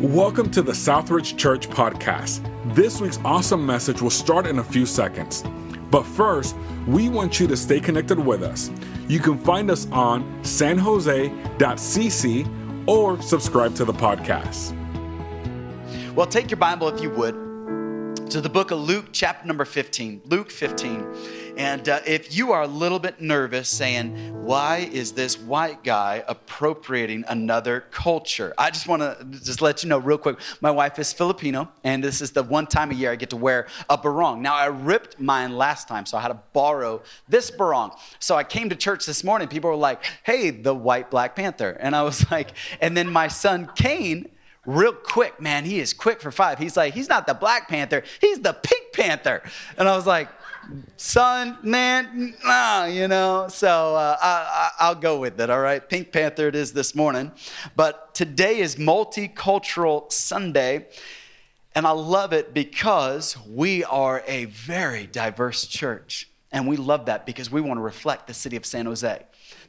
Welcome to the Southridge Church podcast. This week's awesome message will start in a few seconds. But first, we want you to stay connected with us. You can find us on sanjose.cc or subscribe to the podcast. Well, take your Bible if you would to the book of Luke, chapter number 15. Luke 15. And uh, if you are a little bit nervous saying, why is this white guy appropriating another culture? I just want to just let you know real quick. My wife is Filipino, and this is the one time a year I get to wear a barong. Now, I ripped mine last time, so I had to borrow this barong. So I came to church this morning. People were like, hey, the white Black Panther. And I was like, and then my son Kane, real quick, man, he is quick for five. He's like, he's not the Black Panther, he's the Pink Panther. And I was like, son, man, nah, you know. So uh, I, I, will go with it, all right? Pink Panther it is this morning. But today is Multicultural Sunday. And I love it because we are a very diverse church. And we love that because we want to reflect the city of San Jose.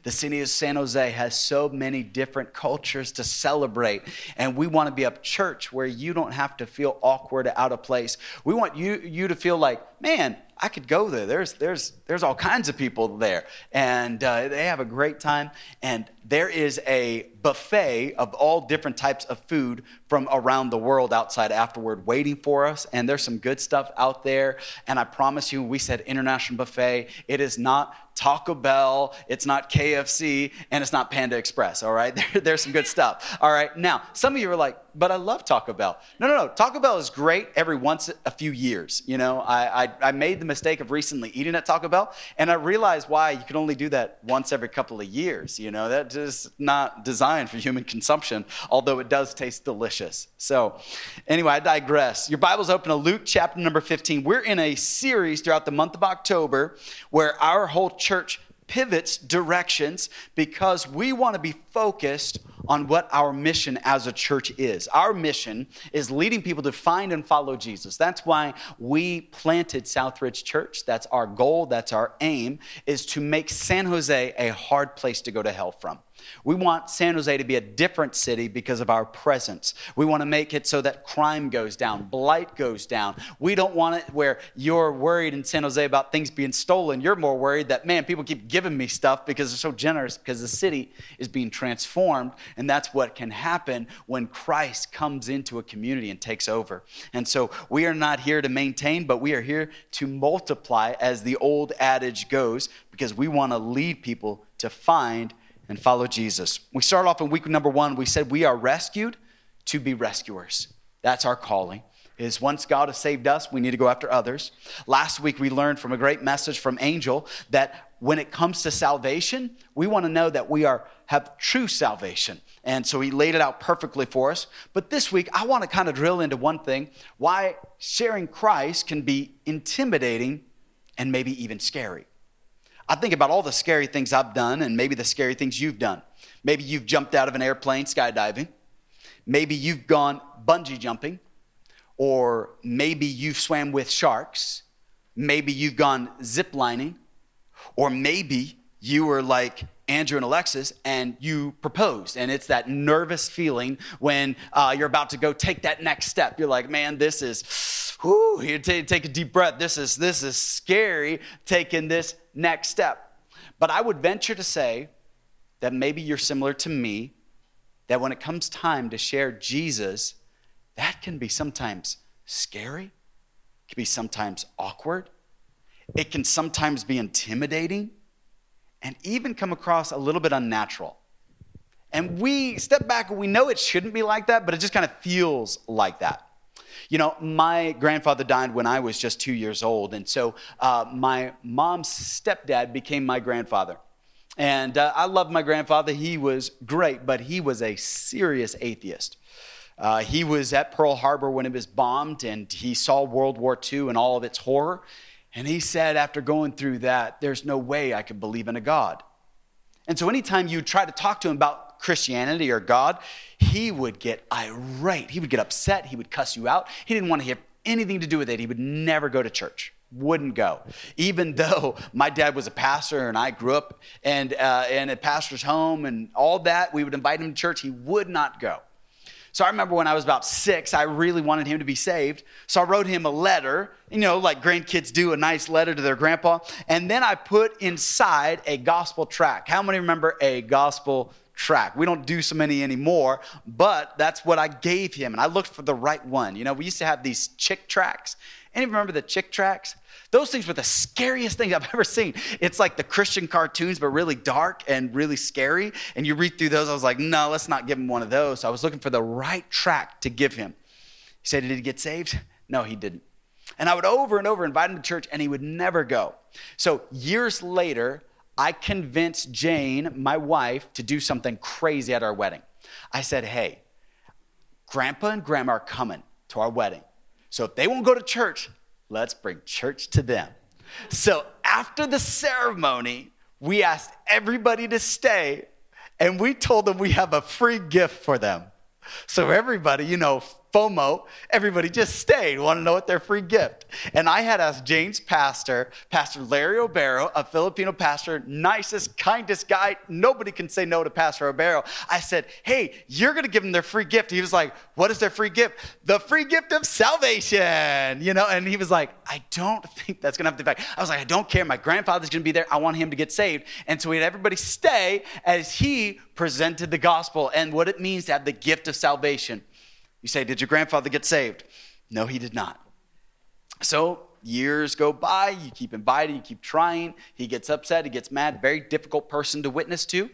The city of San Jose has so many different cultures to celebrate, and we want to be a church where you don't have to feel awkward, out of place. We want you, you to feel like, man, I could go there. There's, there's, there's all kinds of people there. And uh, they have a great time. And there is a buffet of all different types of food from around the world outside afterward waiting for us. And there's some good stuff out there. And I promise you, we said international buffet. It is not Taco Bell, it's not KFC, and it's not Panda Express, all right? There, there's some good stuff, all right? Now, some of you are like, but I love Taco Bell. No, no, no. Taco Bell is great every once a few years. You know, I, I, I made the mistake of recently eating at Taco Bell, and I realized why you can only do that once every couple of years. You know, that is not designed for human consumption, although it does taste delicious. So, anyway, I digress. Your Bible's open to Luke chapter number 15. We're in a series throughout the month of October where our whole church pivots directions because we want to be focused on what our mission as a church is. Our mission is leading people to find and follow Jesus. That's why we planted Southridge Church. That's our goal, that's our aim is to make San Jose a hard place to go to hell from. We want San Jose to be a different city because of our presence. We want to make it so that crime goes down, blight goes down. We don't want it where you're worried in San Jose about things being stolen. You're more worried that, man, people keep giving me stuff because they're so generous because the city is being transformed. And that's what can happen when Christ comes into a community and takes over. And so we are not here to maintain, but we are here to multiply, as the old adage goes, because we want to lead people to find and follow Jesus. We start off in week number one. We said we are rescued to be rescuers. That's our calling. Is once God has saved us, we need to go after others. Last week we learned from a great message from Angel that when it comes to salvation, we want to know that we are have true salvation. And so he laid it out perfectly for us. But this week I want to kind of drill into one thing, why sharing Christ can be intimidating and maybe even scary. I think about all the scary things I've done and maybe the scary things you've done. Maybe you've jumped out of an airplane skydiving. Maybe you've gone bungee jumping. Or maybe you've swam with sharks. Maybe you've gone zip lining. Or maybe you were like Andrew and Alexis and you proposed. And it's that nervous feeling when uh, you're about to go take that next step. You're like, man, this is whoo, you take, take a deep breath. This is, this is scary taking this next step. But I would venture to say that maybe you're similar to me, that when it comes time to share Jesus, that can be sometimes scary, can be sometimes awkward, it can sometimes be intimidating, and even come across a little bit unnatural. And we step back and we know it shouldn't be like that, but it just kind of feels like that. You know, my grandfather died when I was just two years old, and so uh, my mom's stepdad became my grandfather. And uh, I loved my grandfather. He was great, but he was a serious atheist. Uh, he was at Pearl Harbor when it was bombed, and he saw World War II and all of its horror. And he said, after going through that, there's no way I could believe in a God. And so, anytime you try to talk to him about Christianity or God, he would get irate. He would get upset. He would cuss you out. He didn't want to have anything to do with it. He would never go to church. Wouldn't go, even though my dad was a pastor and I grew up and uh, in a pastor's home and all that. We would invite him to church. He would not go. So I remember when I was about six, I really wanted him to be saved. So I wrote him a letter, you know, like grandkids do, a nice letter to their grandpa. And then I put inside a gospel track. How many remember a gospel track. We don't do so many anymore, but that's what I gave him. And I looked for the right one. You know, we used to have these chick tracts. Any remember the Chick tracts? Those things were the scariest things I've ever seen. It's like the Christian cartoons, but really dark and really scary. And you read through those, I was like, no, let's not give him one of those. So I was looking for the right track to give him. He said, Did he get saved? No, he didn't. And I would over and over invite him to church, and he would never go. So years later, I convinced Jane, my wife, to do something crazy at our wedding. I said, Hey, grandpa and grandma are coming to our wedding. So if they won't go to church, let's bring church to them. So after the ceremony, we asked everybody to stay and we told them we have a free gift for them. So everybody, you know, FOMO, everybody just stayed, want to know what their free gift. And I had asked Jane's pastor, Pastor Larry Obero, a Filipino pastor, nicest, kindest guy. Nobody can say no to Pastor Obero. I said, hey, you're going to give them their free gift. He was like, what is their free gift? The free gift of salvation, you know? And he was like, I don't think that's going to have the effect. I was like, I don't care. My grandfather's going to be there. I want him to get saved. And so we had everybody stay as he presented the gospel and what it means to have the gift of salvation. You say, Did your grandfather get saved? No, he did not. So years go by, you keep inviting, you keep trying. He gets upset, he gets mad, very difficult person to witness to.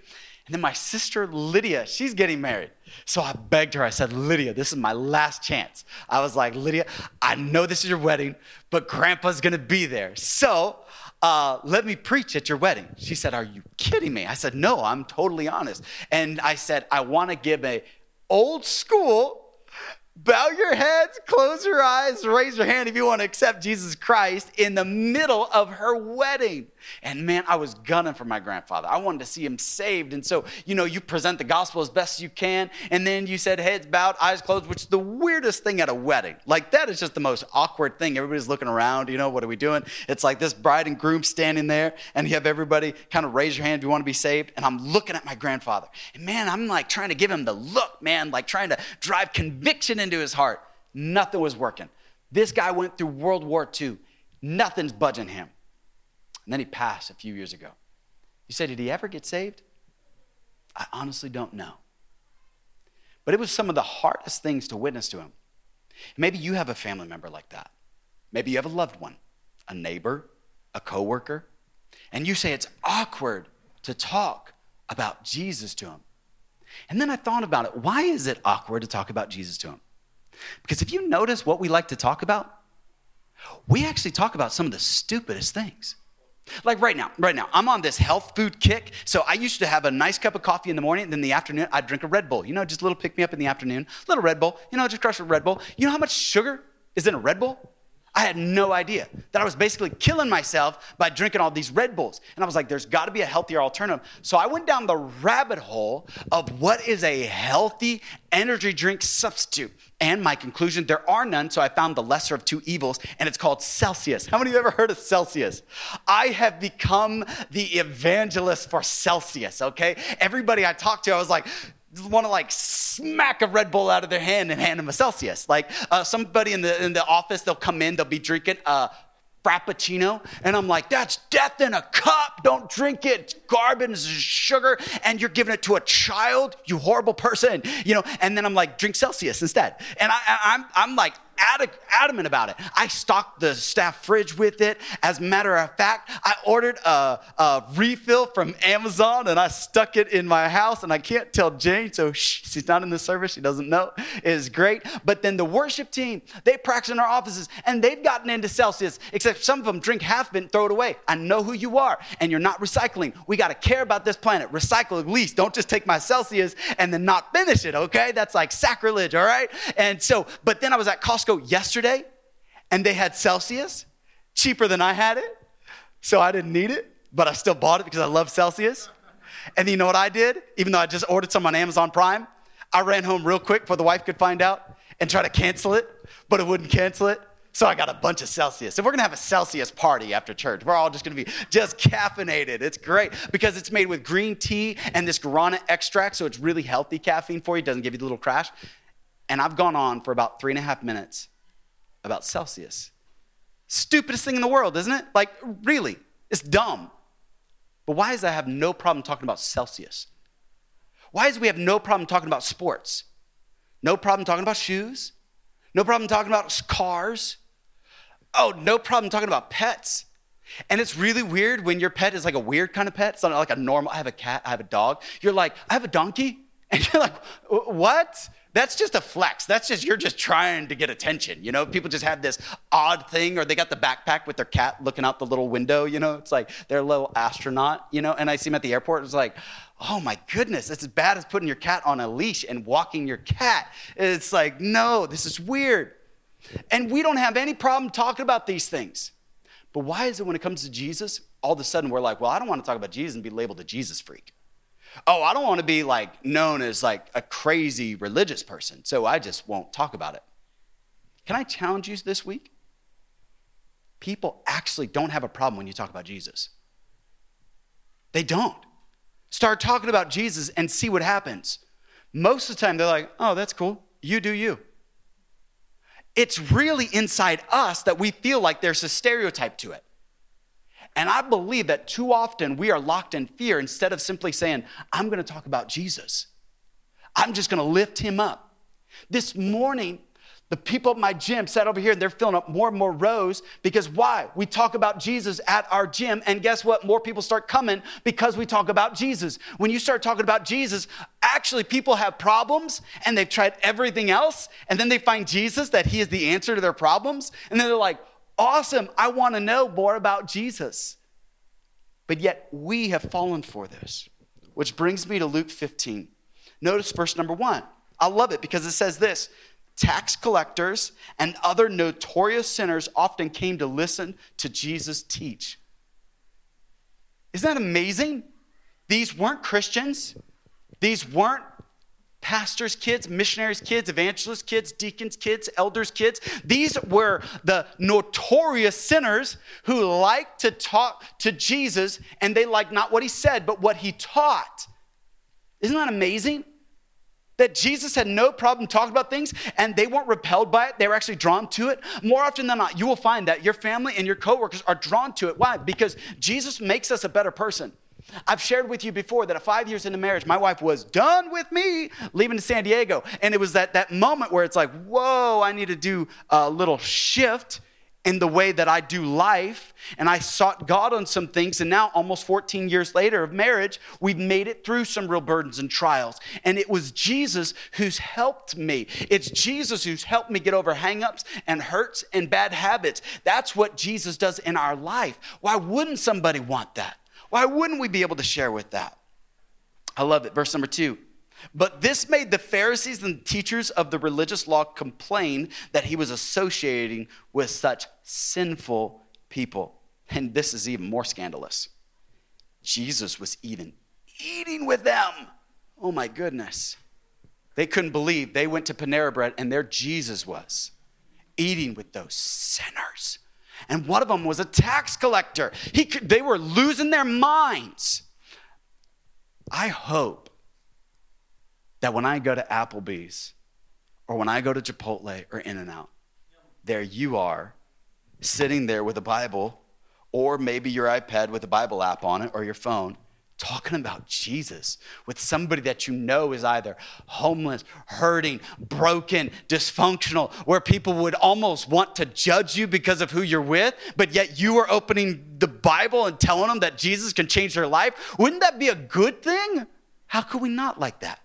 And then my sister Lydia, she's getting married. So I begged her, I said, Lydia, this is my last chance. I was like, Lydia, I know this is your wedding, but grandpa's gonna be there. So uh, let me preach at your wedding. She said, Are you kidding me? I said, No, I'm totally honest. And I said, I wanna give a old school bow your heads, close your eyes, raise your hand if you want to accept Jesus Christ in the middle of her wedding. And man, I was gunning for my grandfather. I wanted to see him saved. And so, you know, you present the gospel as best you can. And then you said heads bowed, eyes closed, which is the weirdest thing at a wedding. Like, that is just the most awkward thing. Everybody's looking around, you know, what are we doing? It's like this bride and groom standing there, and you have everybody kind of raise your hand if you want to be saved. And I'm looking at my grandfather. And man, I'm like trying to give him the look, man, like trying to drive conviction into his heart. Nothing was working. This guy went through World War II. Nothing's budging him. And then he passed a few years ago. You say, did he ever get saved? I honestly don't know. But it was some of the hardest things to witness to him. Maybe you have a family member like that. Maybe you have a loved one, a neighbor, a coworker, and you say it's awkward to talk about Jesus to him. And then I thought about it. Why is it awkward to talk about Jesus to him? Because if you notice what we like to talk about, we actually talk about some of the stupidest things. Like right now, right now, I'm on this health food kick. So I used to have a nice cup of coffee in the morning, and then the afternoon, I'd drink a Red Bull. You know, just a little pick me up in the afternoon, little Red Bull. You know, just crush a Red Bull. You know how much sugar is in a Red Bull? I had no idea that I was basically killing myself by drinking all these Red Bulls. And I was like, there's got to be a healthier alternative. So I went down the rabbit hole of what is a healthy energy drink substitute. And my conclusion, there are none. So I found the lesser of two evils, and it's called Celsius. How many of you ever heard of Celsius? I have become the evangelist for Celsius, okay? Everybody I talked to, I was like, want to like smack a Red Bull out of their hand and hand them a Celsius. Like uh, somebody in the in the office, they'll come in, they'll be drinking a Frappuccino, and I'm like, that's death in a cup. Don't drink it. It's garbage, sugar, and you're giving it to a child. You horrible person, you know. And then I'm like, drink Celsius instead. And I, I'm I'm like adamant about it. I stocked the staff fridge with it. As a matter of fact, I ordered a, a, refill from Amazon and I stuck it in my house. And I can't tell Jane, so shh, she's not in the service. She doesn't know. It is great. But then the worship team, they practice in our offices and they've gotten into Celsius, except some of them drink half and throw it away. I know who you are and you're not recycling. We got to care about this planet. Recycle at least. Don't just take my Celsius and then not finish it, okay? That's like sacrilege, all right? And so, but then I was at Costco Costco yesterday and they had Celsius cheaper than I had it. So I didn't need it, but I still bought it because I love Celsius. And you know what I did? Even though I just ordered some on Amazon Prime, I ran home real quick before the wife could find out and try to cancel it, but it wouldn't cancel it. So I got a bunch of Celsius. So we're gonna have a Celsius party after church. We're all just gonna be just caffeinated. It's great because it's made with green tea and this guarana extract, so it's really healthy caffeine for you. It doesn't give you the little crash. And I've gone on for about three and a half minutes about Celsius. Stupidest thing in the world, isn't it? Like, really, it's dumb. But why is I have no problem talking about Celsius? Why is we have no problem talking about sports? No problem talking about shoes? No problem talking about cars? Oh, no problem talking about pets. And it's really weird when your pet is like a weird kind of pet. It's not like a normal, I have a cat, I have a dog. You're like, I have a donkey. And you're like, what? That's just a flex. That's just, you're just trying to get attention. You know, people just have this odd thing, or they got the backpack with their cat looking out the little window. You know, it's like they're a little astronaut, you know, and I see them at the airport. It's like, oh my goodness, it's as bad as putting your cat on a leash and walking your cat. It's like, no, this is weird. And we don't have any problem talking about these things. But why is it when it comes to Jesus, all of a sudden we're like, well, I don't want to talk about Jesus and be labeled a Jesus freak. Oh, I don't want to be like known as like a crazy religious person, so I just won't talk about it. Can I challenge you this week? People actually don't have a problem when you talk about Jesus. They don't. Start talking about Jesus and see what happens. Most of the time, they're like, oh, that's cool. You do you. It's really inside us that we feel like there's a stereotype to it. And I believe that too often we are locked in fear instead of simply saying, I'm going to talk about Jesus. I'm just going to lift him up. This morning, the people at my gym sat over here and they're filling up more and more rows because why? We talk about Jesus at our gym, and guess what? More people start coming because we talk about Jesus. When you start talking about Jesus, actually, people have problems and they've tried everything else, and then they find Jesus that He is the answer to their problems, and then they're like, awesome, I want to know more about Jesus. But yet, we have fallen for this, which brings me to Luke 15. Notice verse number one. I love it because it says this tax collectors and other notorious sinners often came to listen to Jesus teach. Isn't that amazing? These weren't Christians. These weren't pastors' kids, missionaries' kids, evangelists' kids, deacons' kids, elders' kids. These were the notorious sinners who liked to talk to Jesus, and they liked not what he said, but what he taught. Isn't that amazing? That Jesus had no problem talking about things and they weren't repelled by it. They were actually drawn to it. More often than not, you will find that your family and your coworkers are drawn to it. Why? Because Jesus makes us a better person. I've shared with you before that at five years into marriage, my wife was done with me leaving to San Diego. And it was that, that moment where it's like, whoa, I need to do a little shift in the way that I do life. And I sought God on some things. And now, almost 14 years later of marriage, we've made it through some real burdens and trials. And it was Jesus who's helped me. It's Jesus who's helped me get over hangups and hurts and bad habits. That's what Jesus does in our life. Why wouldn't somebody want that? Why wouldn't we be able to share with that? I love it. Verse number two. But this made the Pharisees and teachers of the religious law complain that he was associating with such sinful people. And this is even more scandalous. Jesus was even eating with them. Oh my goodness. They couldn't believe they went to Panera Bread and there Jesus was eating with those sinners. And one of them was a tax collector. He could, they were losing their minds. I hope that when I go to Applebee's or when I go to Chipotle or In N Out, there you are sitting there with a Bible or maybe your iPad with a Bible app on it or your phone talking about Jesus with somebody that you know is either homeless, hurting, broken, dysfunctional, where people would almost want to judge you because of who you're with, but yet you are opening the Bible and telling them that Jesus can change their life. Wouldn't that be a good thing? How could we not like that?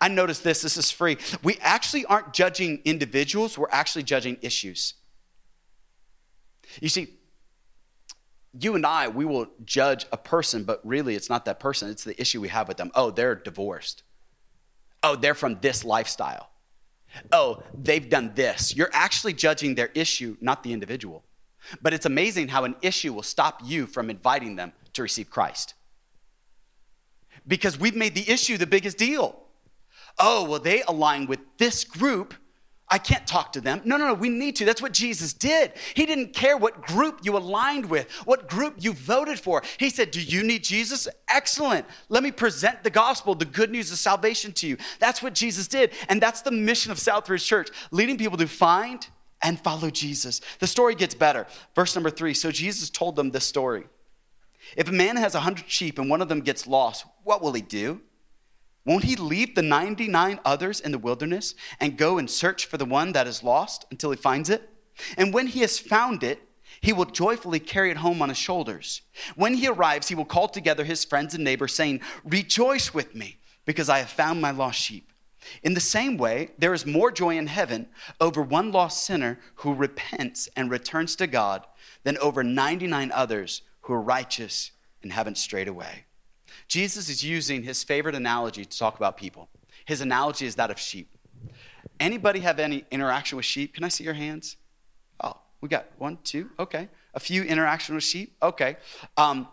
I noticed this, this is free. We actually aren't judging individuals, we're actually judging issues. You see, you and I, we will judge a person, but really it's not that person, it's the issue we have with them. Oh, they're divorced. Oh, they're from this lifestyle. Oh, they've done this. You're actually judging their issue, not the individual. But it's amazing how an issue will stop you from inviting them to receive Christ. Because we've made the issue the biggest deal oh, well, they align with this group. I can't talk to them. No, no, no, we need to. That's what Jesus did. He didn't care what group you aligned with, what group you voted for. He said, Do you need Jesus? Excellent. Let me present the gospel, the good news of salvation to you. That's what Jesus did. And that's the mission of Southridge Church, leading people to find and follow Jesus. The story gets better. Verse number three. So Jesus told them this story. If a man has a hundred sheep and one of them gets lost, what will he do? Won't he leave the 99 others in the wilderness and go and search for the one that is lost until he finds it? And when he has found it, he will joyfully carry it home on his shoulders. When he arrives, he will call together his friends and neighbors, saying, Rejoice with me, because I have found my lost sheep. In the same way, there is more joy in heaven over one lost sinner who repents and returns to God than over 99 others who are righteous and haven't strayed away. Jesus is using his favorite analogy to talk about people. His analogy is that of sheep. Anybody have any interaction with sheep? Can I see your hands? Oh, we got one, two, okay. A few interaction with sheep, okay. Um,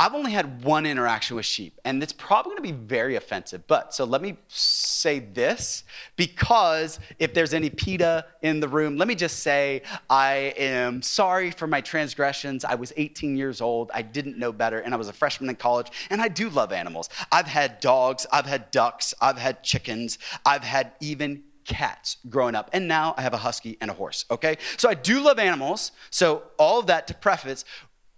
I've only had one interaction with sheep, and it's probably going to be very offensive. But so let me say this because if there's any PETA in the room, let me just say I am sorry for my transgressions. I was 18 years old, I didn't know better, and I was a freshman in college, and I do love animals. I've had dogs, I've had ducks, I've had chickens, I've had even cats growing up. And now I have a husky and a horse, okay? So I do love animals. So, all of that to preface,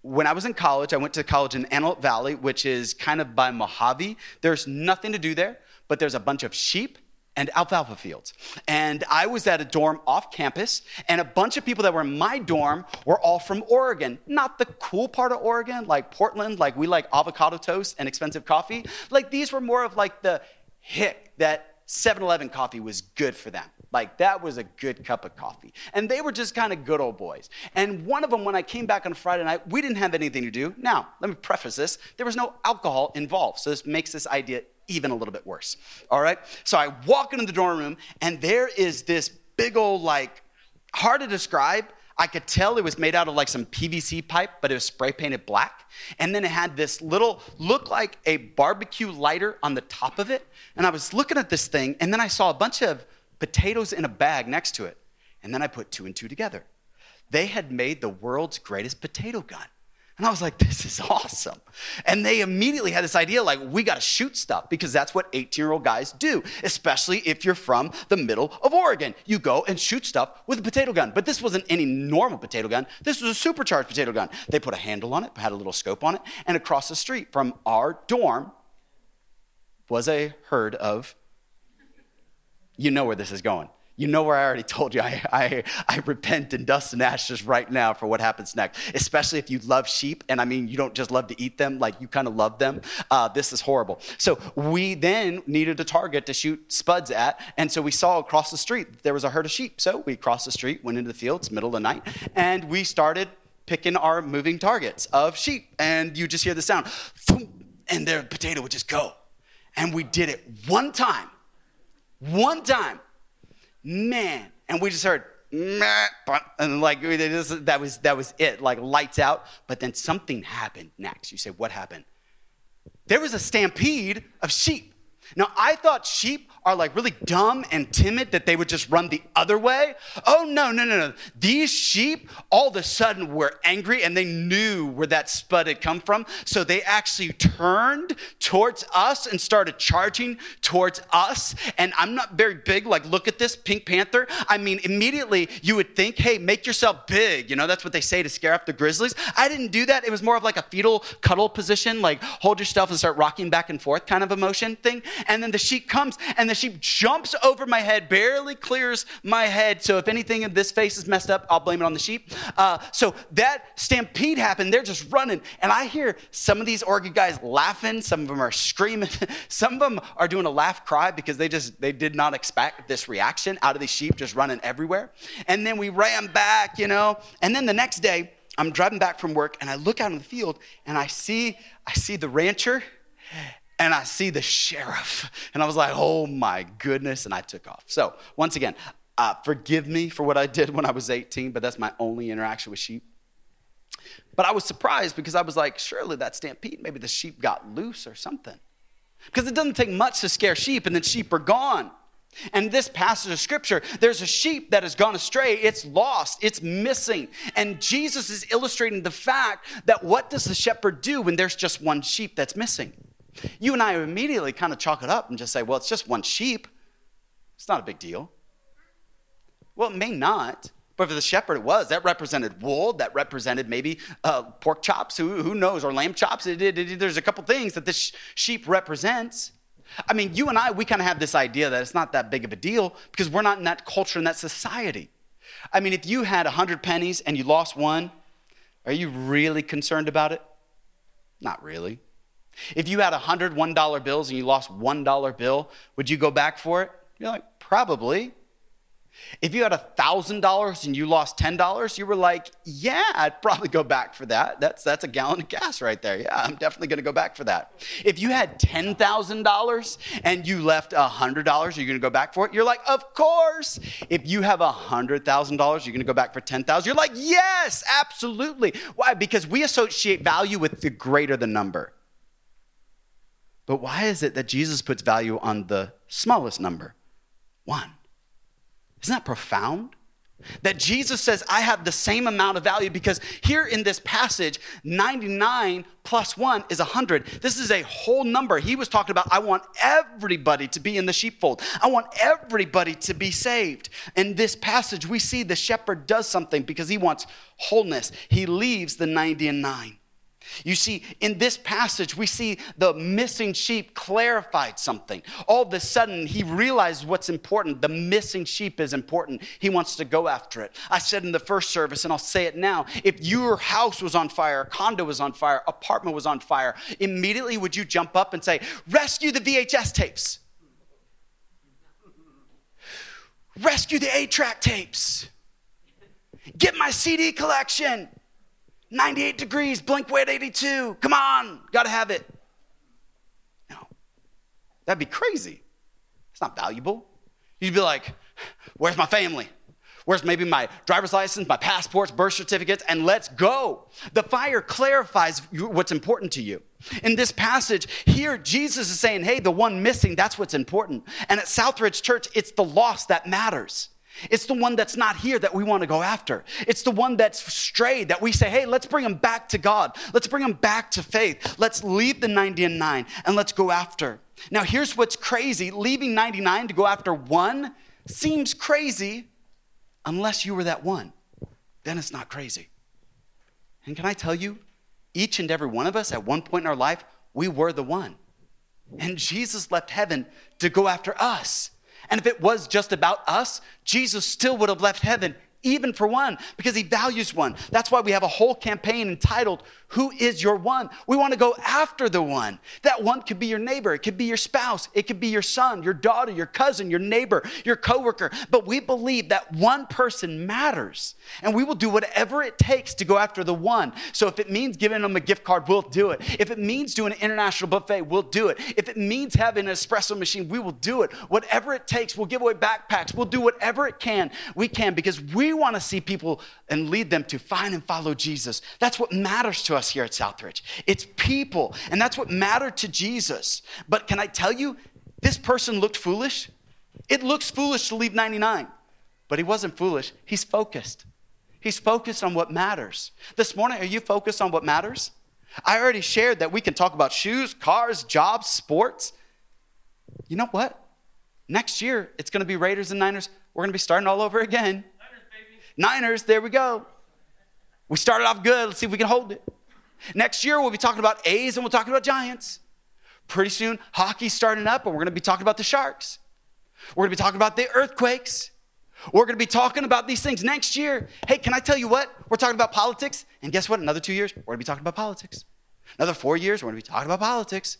when I was in college, I went to college in Antelope Valley, which is kind of by Mojave. There's nothing to do there, but there's a bunch of sheep and alfalfa fields. And I was at a dorm off campus, and a bunch of people that were in my dorm were all from Oregon. Not the cool part of Oregon, like Portland, like we like avocado toast and expensive coffee. Like these were more of like the hick that 7 Eleven coffee was good for them. Like that was a good cup of coffee. And they were just kind of good old boys. And one of them, when I came back on Friday night, we didn't have anything to do. Now, let me preface this there was no alcohol involved. So this makes this idea even a little bit worse. All right? So I walk into the dorm room, and there is this big old, like, hard to describe. I could tell it was made out of like some PVC pipe, but it was spray painted black. And then it had this little, look like a barbecue lighter on the top of it. And I was looking at this thing, and then I saw a bunch of potatoes in a bag next to it. And then I put two and two together. They had made the world's greatest potato gun. And I was like, this is awesome. And they immediately had this idea like, we got to shoot stuff because that's what 18 year old guys do, especially if you're from the middle of Oregon. You go and shoot stuff with a potato gun. But this wasn't any normal potato gun, this was a supercharged potato gun. They put a handle on it, had a little scope on it, and across the street from our dorm was a herd of you know where this is going. You know where I already told you I, I, I repent in dust and ashes right now for what happens next, especially if you love sheep. And I mean, you don't just love to eat them, like you kind of love them. Uh, this is horrible. So we then needed a target to shoot spuds at. And so we saw across the street there was a herd of sheep. So we crossed the street, went into the fields, middle of the night, and we started picking our moving targets of sheep. And you just hear the sound, and their potato would just go. And we did it one time one time. Man. And we just heard, and like that was that was it, like lights out. But then something happened next. You say, what happened? There was a stampede of sheep. Now I thought sheep are like really dumb and timid that they would just run the other way. Oh, no, no, no, no. These sheep all of a sudden were angry and they knew where that spud had come from. So they actually turned towards us and started charging towards us. And I'm not very big, like, look at this Pink Panther. I mean, immediately you would think, hey, make yourself big. You know, that's what they say to scare off the grizzlies. I didn't do that. It was more of like a fetal cuddle position, like hold yourself and start rocking back and forth kind of emotion thing. And then the sheep comes and the sheep jumps over my head, barely clears my head. So if anything in this face is messed up, I'll blame it on the sheep. Uh, so that stampede happened. They're just running. And I hear some of these Oregon guys laughing. Some of them are screaming. some of them are doing a laugh cry because they just, they did not expect this reaction out of these sheep just running everywhere. And then we ran back, you know. And then the next day, I'm driving back from work and I look out in the field and I see, I see the rancher and I see the sheriff. And I was like, oh my goodness. And I took off. So, once again, uh, forgive me for what I did when I was 18, but that's my only interaction with sheep. But I was surprised because I was like, surely that stampede, maybe the sheep got loose or something. Because it doesn't take much to scare sheep, and then sheep are gone. And this passage of scripture, there's a sheep that has gone astray. It's lost. It's missing. And Jesus is illustrating the fact that what does the shepherd do when there's just one sheep that's missing? You and I immediately kind of chalk it up and just say, well, it's just one sheep. It's not a big deal. Well, it may not. But for the shepherd, it was. That represented wool. That represented maybe uh, pork chops. Who, who knows? Or lamb chops. It, it, it, there's a couple things that this sheep represents. I mean, you and I, we kind of have this idea that it's not that big of a deal because we're not in that culture, in that society. I mean, if you had 100 pennies and you lost one, are you really concerned about it? Not really. If you had 100 $1 bills and you lost $1 bill, would you go back for it? You're like, probably. If you had $1,000 and you lost $10, you were like, yeah, I'd probably go back for that. That's, that's a gallon of gas right there. Yeah, I'm definitely going to go back for that. If you had $10,000 and you left $100, are you going to go back for it? You're like, of course. If you have $100,000, you're going to go back for 10,000. You're like, yes, absolutely. Why? Because we associate value with the greater the number. But why is it that Jesus puts value on the smallest number? One. Isn't that profound? That Jesus says, I have the same amount of value because here in this passage, 99 plus 1 is 100. This is a whole number. He was talking about, I want everybody to be in the sheepfold. I want everybody to be saved. In this passage, we see the shepherd does something because he wants wholeness. He leaves the 90 and 9. You see, in this passage, we see the missing sheep clarified something. All of a sudden, he realized what's important. The missing sheep is important. He wants to go after it. I said in the first service, and I'll say it now if your house was on fire, condo was on fire, apartment was on fire, immediately would you jump up and say, Rescue the VHS tapes? Rescue the 8 track tapes? Get my CD collection? 98 degrees, blink-182. Come on, got to have it. No, that'd be crazy. It's not valuable. You'd be like, where's my family? Where's maybe my driver's license, my passports, birth certificates, and let's go. The fire clarifies what's important to you. In this passage, here, Jesus is saying, hey, the one missing, that's what's important. And at Southridge Church, it's the loss that matters. It's the one that's not here that we want to go after. It's the one that's strayed that we say, hey, let's bring them back to God. Let's bring them back to faith. Let's leave the 90 and 9 and let's go after. Now, here's what's crazy leaving 99 to go after one seems crazy unless you were that one. Then it's not crazy. And can I tell you, each and every one of us at one point in our life, we were the one. And Jesus left heaven to go after us. And if it was just about us, Jesus still would have left heaven even for one, because he values one. That's why we have a whole campaign entitled, Who is Your One? We want to go after the one. That one could be your neighbor, it could be your spouse, it could be your son, your daughter, your cousin, your neighbor, your coworker. But we believe that one person matters, and we will do whatever it takes to go after the one. So if it means giving them a gift card, we'll do it. If it means doing an international buffet, we'll do it. If it means having an espresso machine, we will do it. Whatever it takes, we'll give away backpacks, we'll do whatever it can, we can, because we want to see people and lead them to find and follow Jesus. That's what matters to us here at Southridge. It's people, and that's what mattered to Jesus. But can I tell you, this person looked foolish? It looks foolish to leave 99, but he wasn't foolish. He's focused. He's focused on what matters. This morning, are you focused on what matters? I already shared that we can talk about shoes, cars, jobs, sports. You know what? Next year, it's going to be Raiders and Niners. We're going to be starting all over again. Niners, baby. Niners, there we go. We started off good. Let's see if we can hold it. Next year, we'll be talking about A's and we'll talk about Giants. Pretty soon, hockey's starting up, and we're going to be talking about the Sharks. We're going to be talking about the earthquakes. We're going to be talking about these things next year. Hey, can I tell you what? We're talking about politics. And guess what? Another two years, we're going to be talking about politics. Another four years, we're going to be talking about politics.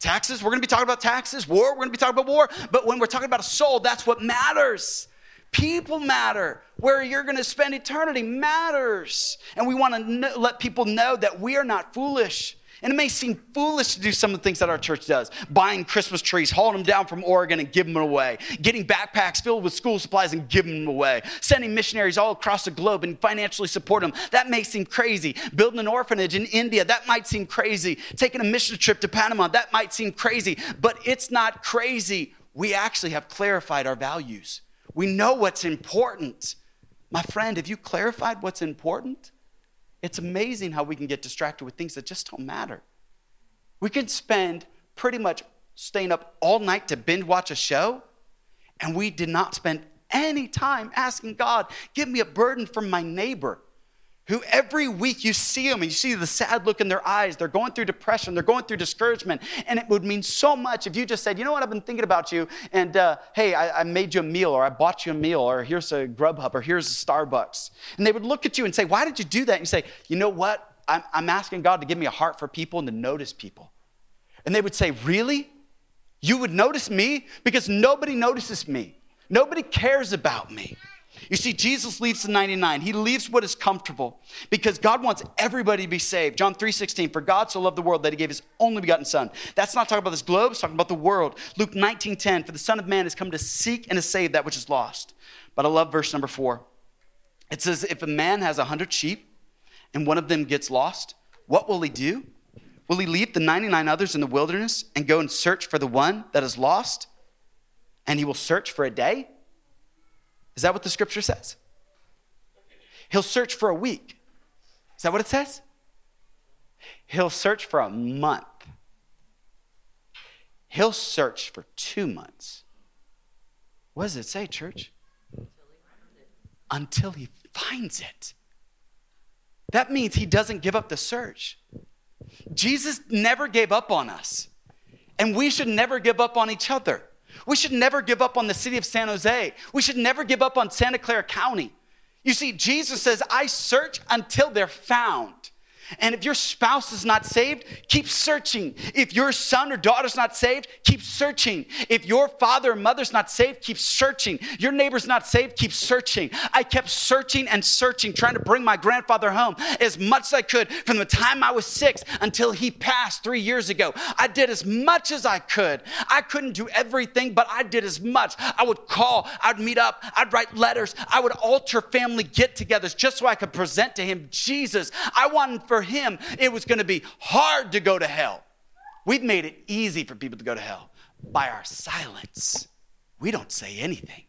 Taxes, we're going to be talking about taxes. War, we're going to be talking about war. But when we're talking about a soul, that's what matters. People matter. Where you're going to spend eternity matters. And we want to know, let people know that we are not foolish. And it may seem foolish to do some of the things that our church does buying Christmas trees, hauling them down from Oregon and giving them away, getting backpacks filled with school supplies and giving them away, sending missionaries all across the globe and financially support them. That may seem crazy. Building an orphanage in India, that might seem crazy. Taking a mission trip to Panama, that might seem crazy, but it's not crazy we actually have clarified our values. We know what's important. My friend, have you clarified what's important? It's amazing how we can get distracted with things that just don't matter. We can spend pretty much staying up all night to binge watch a show, and we did not spend any time asking God, give me a burden from my neighbor who every week you see them and you see the sad look in their eyes. They're going through depression, they're going through discouragement. And it would mean so much if you just said, you know what, I've been thinking about you, and uh, hey, I, I, made you a meal, or I bought you a meal, or here's a Grubhub, or here's a Starbucks. And they would look at you and say, why did you do that? And you say, you know what, I'm, I'm asking God to give me a heart for people and to notice people. And they would say, really? You would notice me? Because nobody notices me. Nobody cares about me. You see, Jesus leaves the 99. He leaves what is comfortable because God wants everybody to be saved. John 3:16, for God so loved the world that he gave his only begotten son. That's not talking about this globe, it's talking about the world. Luke 19:10, for the Son of Man has come to seek and to save that which is lost. But I love verse number four. It says, if a man has a hundred sheep and one of them gets lost, what will he do? Will he leave the 99 others in the wilderness and go and search for the one that is lost? And he will search for a day? Is that what the scripture says? He'll search for a week. Is that what it says? He'll search for a month. He'll search for two months. What does it say, church? Until he finds it. That means he doesn't give up the search. Jesus never gave up on us, and we should never give up on each other. We should never give up on the city of San Jose. We should never give up on Santa Clara County. You see, Jesus says, I search until they're found. And if your spouse is not saved, keep searching. If your son or daughter's not saved, keep searching. If your father or mother's not saved, keep searching. Your neighbor's not saved, keep searching. I kept searching and searching, trying to bring my grandfather home as much as I could from the time I was six until he passed three years ago. I did as much as I could. I couldn't do everything, but I did as much. I would call, I'd meet up, I'd write letters, I would alter family get togethers just so I could present to him Jesus. I wanted for for him, it was going to be hard to go to hell. We've made it easy for people to go to hell by our silence. We don't say anything,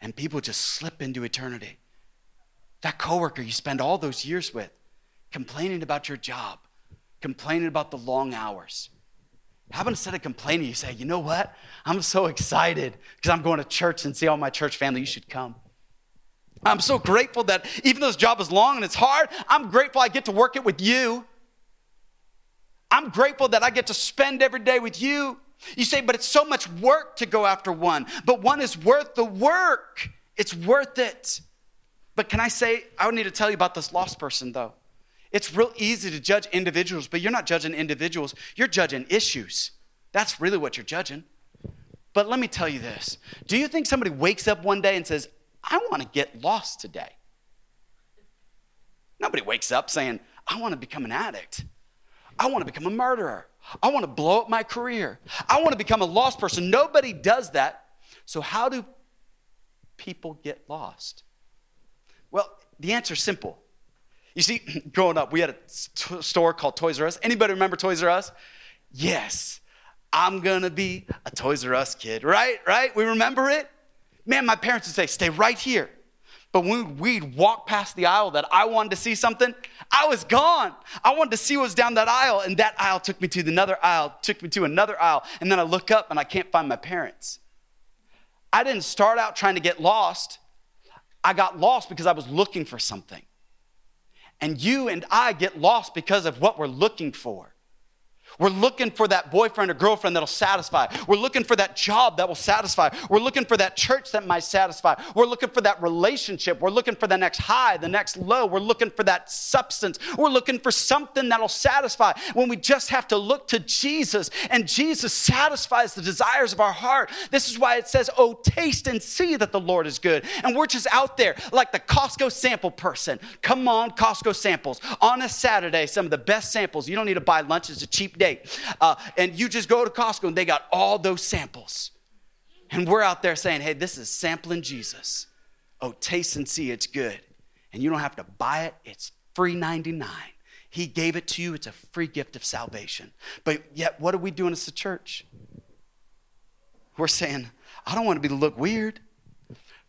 and people just slip into eternity. That coworker you spend all those years with, complaining about your job, complaining about the long hours. How about instead of complaining, you say, you know what? I'm so excited because I'm going to church and see all my church family. You should come. I'm so grateful that even though this job is long and it's hard, I'm grateful I get to work it with you. I'm grateful that I get to spend every day with you. You say, but it's so much work to go after one. But one is worth the work, it's worth it. But can I say, I would need to tell you about this lost person though. It's real easy to judge individuals, but you're not judging individuals, you're judging issues. That's really what you're judging. But let me tell you this Do you think somebody wakes up one day and says, I want to get lost today. Nobody wakes up saying, I want to become an addict. I want to become a murderer. I want to blow up my career. I want to become a lost person. Nobody does that. So, how do people get lost? Well, the answer is simple. You see, growing up, we had a store called Toys R Us. Anybody remember Toys R Us? Yes, I'm gonna be a Toys R Us kid, right? Right? We remember it? Man, my parents would say, stay right here. But when we'd walk past the aisle that I wanted to see something, I was gone. I wanted to see what was down that aisle, and that aisle took me to another aisle, took me to another aisle, and then I look up and I can't find my parents. I didn't start out trying to get lost. I got lost because I was looking for something. And you and I get lost because of what we're looking for. We're looking for that boyfriend or girlfriend that'll satisfy. We're looking for that job that will satisfy. We're looking for that church that might satisfy. We're looking for that relationship. We're looking for the next high, the next low. We're looking for that substance. We're looking for something that'll satisfy when we just have to look to Jesus and Jesus satisfies the desires of our heart. This is why it says, Oh, taste and see that the Lord is good. And we're just out there like the Costco sample person. Come on, Costco samples. On a Saturday, some of the best samples. You don't need to buy lunch, it's a cheap day. Uh, and you just go to Costco and they got all those samples. And we're out there saying, hey, this is sampling Jesus. Oh, taste and see it's good. And you don't have to buy it, it's free 99. He gave it to you, it's a free gift of salvation. But yet, what are we doing as a church? we're saying, I don't want to be look weird.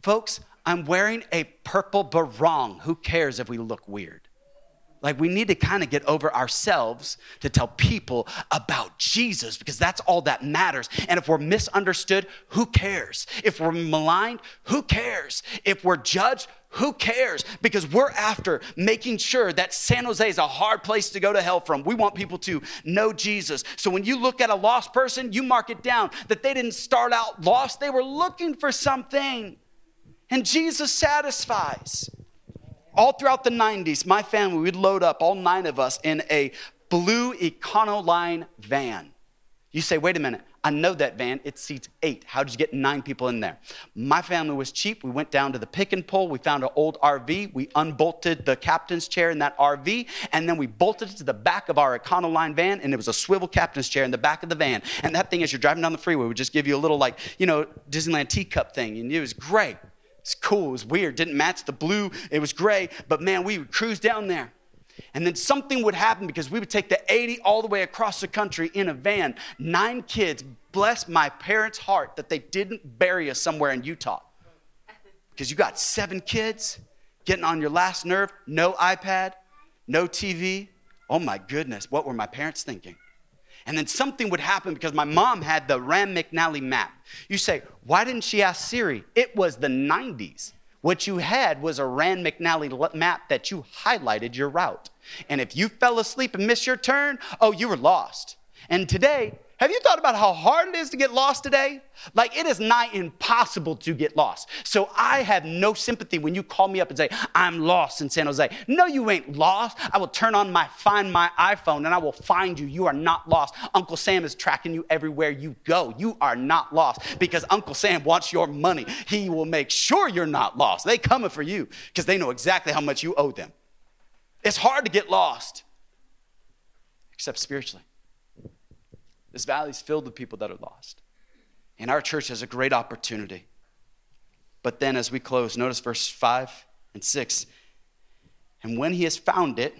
Folks, I'm wearing a purple barong. Who cares if we look weird? Like, we need to kind of get over ourselves to tell people about Jesus because that's all that matters. And if we're misunderstood, who cares? If we're maligned, who cares? If we're judged, who cares? Because we're after making sure that San Jose is a hard place to go to hell from. We want people to know Jesus. So when you look at a lost person, you mark it down that they didn't start out lost, they were looking for something. And Jesus satisfies. All throughout the 90s, my family would load up, all nine of us, in a blue Econoline van. You say, wait a minute, I know that van. It seats eight. How did you get nine people in there? My family was cheap. We went down to the pick and pull. We found an old RV. We unbolted the captain's chair in that RV, and then we bolted it to the back of our Econoline van, and it was a swivel captain's chair in the back of the van. And that thing, as you're driving down the freeway, would just give you a little, like, you know, Disneyland teacup thing, and it was great. It's cool. It was weird. Didn't match the blue. It was gray. But man, we would cruise down there. And then something would happen because we would take the 80 all the way across the country in a van. Nine kids. Bless my parents' heart that they didn't bury us somewhere in Utah. Because you got seven kids getting on your last nerve, no iPad, no TV. Oh my goodness, what were my parents thinking? And then something would happen because my mom had the Rand McNally map. You say, why didn't she ask Siri? It was the 90s. What you had was a Rand McNally map that you highlighted your route. And if you fell asleep and missed your turn, oh, you were lost. And today, have you thought about how hard it is to get lost today? Like it is nigh impossible to get lost. So I have no sympathy when you call me up and say, I'm lost in San Jose. No, you ain't lost. I will turn on my find my iPhone and I will find you. You are not lost. Uncle Sam is tracking you everywhere you go. You are not lost because Uncle Sam wants your money. He will make sure you're not lost. They coming for you because they know exactly how much you owe them. It's hard to get lost, except spiritually. This valley is filled with people that are lost. And our church has a great opportunity. But then, as we close, notice verse 5 and 6. And when he has found it,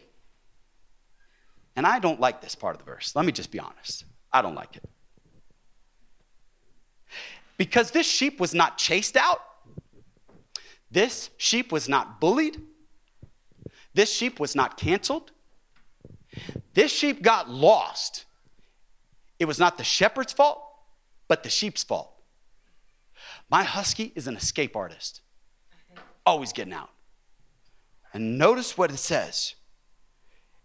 and I don't like this part of the verse. Let me just be honest. I don't like it. Because this sheep was not chased out, this sheep was not bullied, this sheep was not canceled, this sheep got lost it was not the shepherd's fault, but the sheep's fault. My husky is an escape artist, always getting out. And notice what it says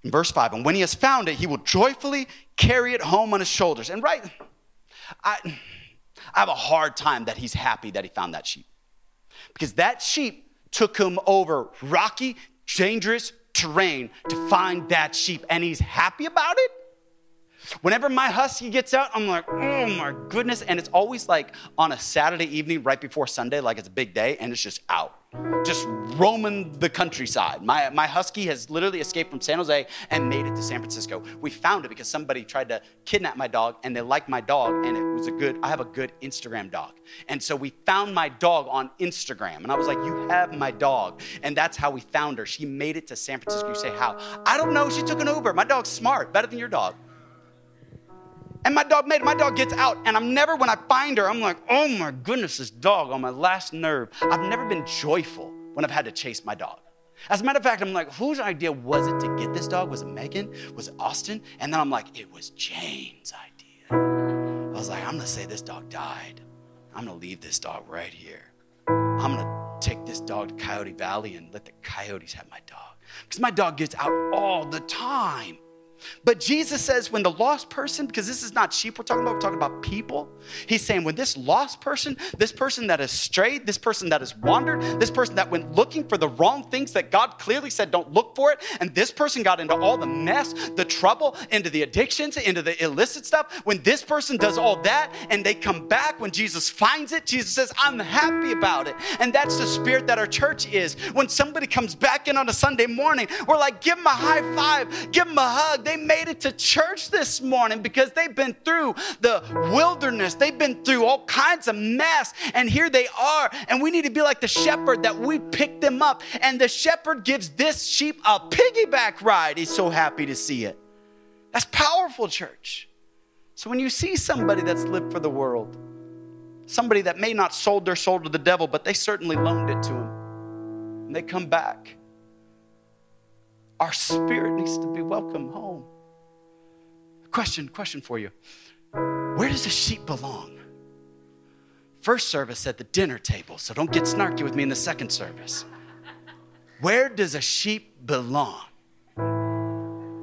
in verse 5 And when he has found it, he will joyfully carry it home on his shoulders. And right, I, I have a hard time that he's happy that he found that sheep. Because that sheep took him over rocky, dangerous terrain to find that sheep, and he's happy about it. Whenever my husky gets out, I'm like, oh my goodness. And it's always like on a Saturday evening right before Sunday, like it's a big day, and it's just out, just roaming the countryside. My, my husky has literally escaped from San Jose and made it to San Francisco. We found it because somebody tried to kidnap my dog, and they liked my dog, and it was a good, I have a good Instagram dog. And so we found my dog on Instagram, and I was like, you have my dog. And that's how we found her. She made it to San Francisco. You say, how? I don't know. She took an Uber. My dog's smart, better than your dog. And my dog made it. My dog gets out, and I'm never, when I find her, I'm like, oh my goodness, this dog on my last nerve. I've never been joyful when I've had to chase my dog. As a matter of fact, I'm like, whose idea was it to get this dog? Was it Megan? Was it Austin? And then I'm like, it was Jane's idea. I was like, I'm gonna say this dog died. I'm gonna leave this dog right here. I'm gonna take this dog to Coyote Valley and let the coyotes have my dog. Because my dog gets out all the time. But Jesus says, when the lost person, because this is not sheep we're talking about, we're talking about people. He's saying, when this lost person, this person that has strayed, this person that has wandered, this person that went looking for the wrong things that God clearly said don't look for it, and this person got into all the mess, the trouble, into the addictions, into the illicit stuff, when this person does all that and they come back, when Jesus finds it, Jesus says, I'm happy about it. And that's the spirit that our church is. When somebody comes back in on a Sunday morning, we're like, give them a high five, give them a hug they made it to church this morning because they've been through the wilderness. They've been through all kinds of mess. And here they are. And we need to be like the shepherd that we pick them up. And the shepherd gives this sheep a piggyback ride. He's so happy to see it. That's powerful, church. So when you see somebody that's lived for the world, somebody that may not sold their soul to the devil, but they certainly loaned it to him. And they come back. Our spirit needs to be welcome home. Question, question for you. Where does a sheep belong? First service at the dinner table, so don't get snarky with me in the second service. Where does a sheep belong?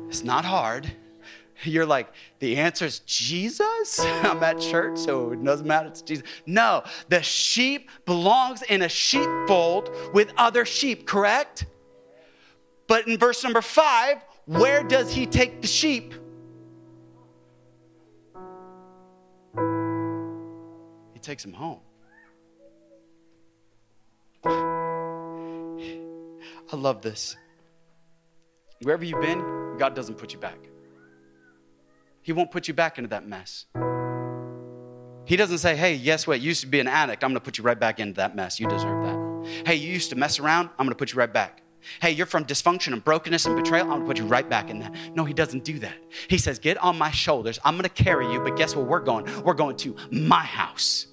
It's not hard. You're like, the answer is Jesus? I'm at church, so it doesn't matter. It's Jesus. No, the sheep belongs in a sheepfold with other sheep, correct? But in verse number five, where does he take the sheep? He takes them home. I love this. Wherever you've been, God doesn't put you back. He won't put you back into that mess. He doesn't say, hey, guess what? You used to be an addict. I'm going to put you right back into that mess. You deserve that. Hey, you used to mess around. I'm going to put you right back. Hey, you're from dysfunction and brokenness and betrayal. I'm to put you right back in that. No, he doesn't do that. He says, get on my shoulders. I'm to carry you. But guess where we're going? We're going to my house.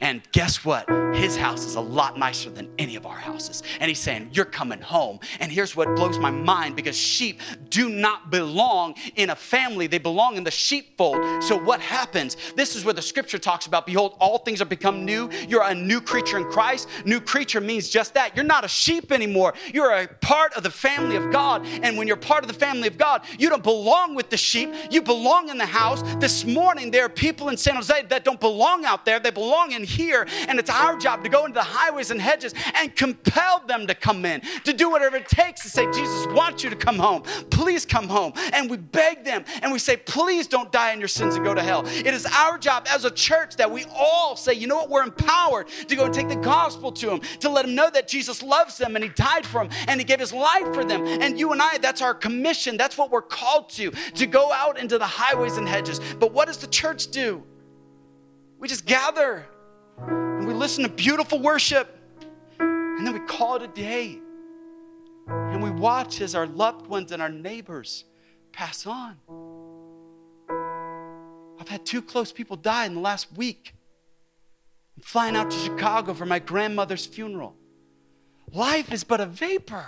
And guess what? His house is a lot nicer than any of our houses. And he's saying, You're coming home. And here's what blows my mind because sheep do not belong in a family, they belong in the sheepfold. So what happens? This is where the scripture talks about Behold, all things have become new. You're a new creature in Christ. New creature means just that. You're not a sheep anymore. You're a part of the family of God. And when you're part of the family of God, you don't belong with the sheep, you belong in the house. This morning, there are people in San Jose that don't belong out there, they belong in here. And it's our job to go into the highways and hedges and compel them to come in, to do whatever it takes to say, Jesus wants you to come home. Please come home. And we beg them and we say, please don't die in your sins and go to hell. It is our job as a church that we all say, you know what, we're empowered to go and take the gospel to them, to let them know that Jesus loves them and he died for them and he gave his life for them. And you and I, that's our commission. That's what we're called to, to go out into the highways and hedges. But what does the church do? We just gather listen to beautiful worship, and then we call it a day. And we watch as our loved ones and our neighbors pass on. I've had two close people die in the last week. I'm flying out to Chicago for my grandmother's funeral. Life is but a vapor.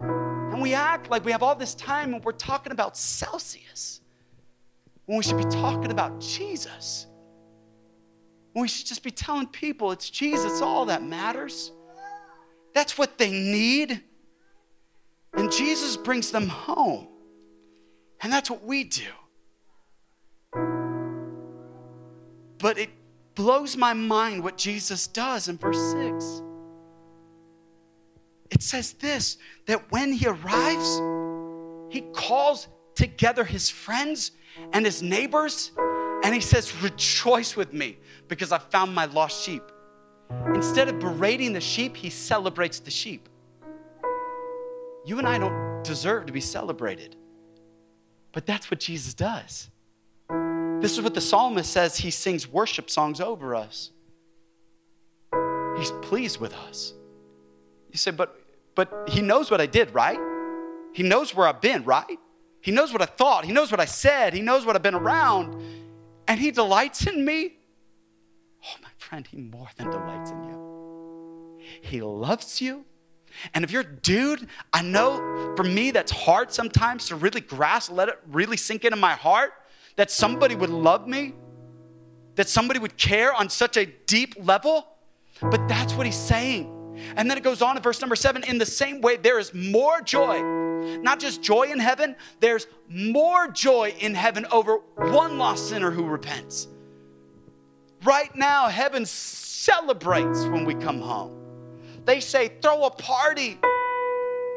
And we act like we have all this time and we're talking about Celsius when we should be talking about Jesus. We should just be telling people it's Jesus, all that matters. That's what they need. And Jesus brings them home. And that's what we do. But it blows my mind what Jesus does in verse 6. It says this that when he arrives, he calls together his friends and his neighbors and he says, Rejoice with me because I found my lost sheep. Instead of berating the sheep, he celebrates the sheep. You and I don't deserve to be celebrated, but that's what Jesus does. This is what the psalmist says he sings worship songs over us. He's pleased with us. You say, but but he knows what I did, right? He knows where I've been, right? He knows what I thought. He knows what I said. He knows what I've been around and He delights in me, oh, my friend, He more than delights in you. He loves you. And if you're a dude, I know for me that's hard sometimes to really grasp, let it really sink into my heart that somebody would love me, that somebody would care on such a deep level. But that's what he's saying. And then it goes on in verse number seven in the same way, there is more joy not just joy in heaven, there's more joy in heaven over one lost sinner who repents. Right now, heaven celebrates when we come home. They say, throw a party.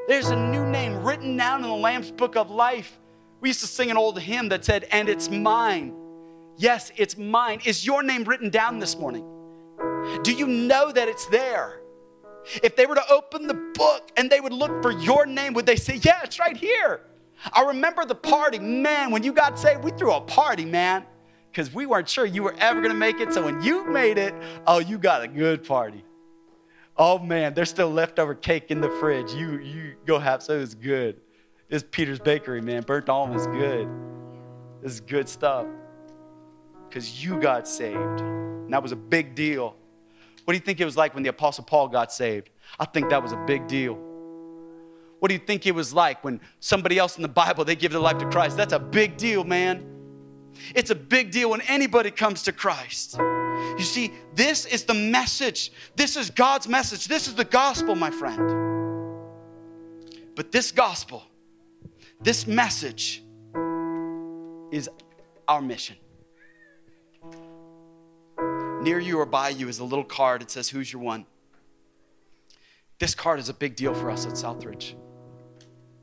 There's a new name written down in the Lamb's book of life. We used to sing an old hymn that said, and it's mine. Yes, it's mine. Is your name written down this morning? Do you know that it's there? If they were to open the book and they would look for your name, would they say, Yeah, it's right here? I remember the party. Man, when you got saved, we threw a party, man, because we weren't sure you were ever going to make it. So when you made it, oh, you got a good party. Oh, man, there's still leftover cake in the fridge. You, you go have some. It was good. It's Peter's Bakery, man. Burnt almond is good. Is good stuff because you got saved. And that was a big deal. What do you think it was like when the Apostle Paul got saved? I think that was a big deal. What do you think it was like when somebody else in the Bible they give their life to Christ? That's a big deal, man. It's a big deal when anybody comes to Christ. You see, this is the message. This is God's message. This is the gospel, my friend. But this gospel, this message is our mission. Near you or by you is a little card. It says, Who's your one? This card is a big deal for us at Southridge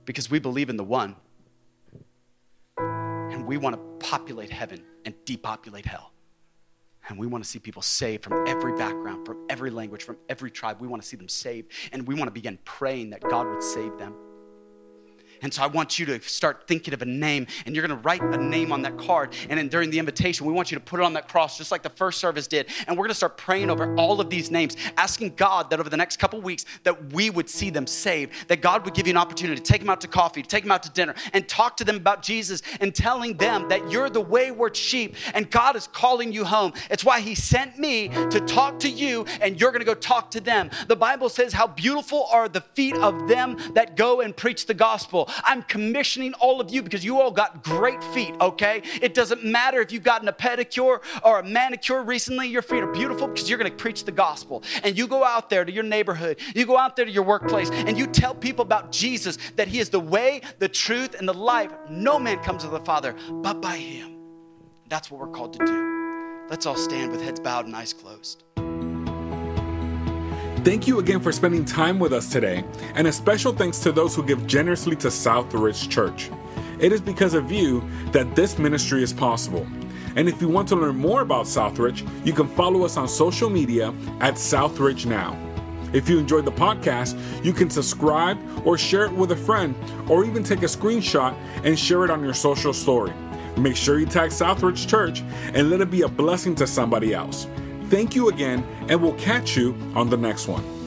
because we believe in the one and we want to populate heaven and depopulate hell. And we want to see people saved from every background, from every language, from every tribe. We want to see them saved. And we want to begin praying that God would save them. And so I want you to start thinking of a name, and you're going to write a name on that card. And then during the invitation, we want you to put it on that cross, just like the first service did. And we're going to start praying over all of these names, asking God that over the next couple weeks that we would see them saved, that God would give you an opportunity to take them out to coffee, take them out to dinner, and talk to them about Jesus, and telling them that you're the wayward sheep, and God is calling you home. It's why He sent me to talk to you, and you're going to go talk to them. The Bible says, "How beautiful are the feet of them that go and preach the gospel." I'm commissioning all of you because you all got great feet, okay? It doesn't matter if you've gotten a pedicure or a manicure recently, your feet are beautiful because you're gonna preach the gospel. And you go out there to your neighborhood, you go out there to your workplace, and you tell people about Jesus that He is the way, the truth, and the life. No man comes to the Father but by Him. That's what we're called to do. Let's all stand with heads bowed and eyes closed. Thank you again for spending time with us today, and a special thanks to those who give generously to Southridge Church. It is because of you that this ministry is possible. And if you want to learn more about Southridge, you can follow us on social media at Southridge Now. If you enjoyed the podcast, you can subscribe or share it with a friend, or even take a screenshot and share it on your social story. Make sure you tag Southridge Church and let it be a blessing to somebody else. Thank you again, and we'll catch you on the next one.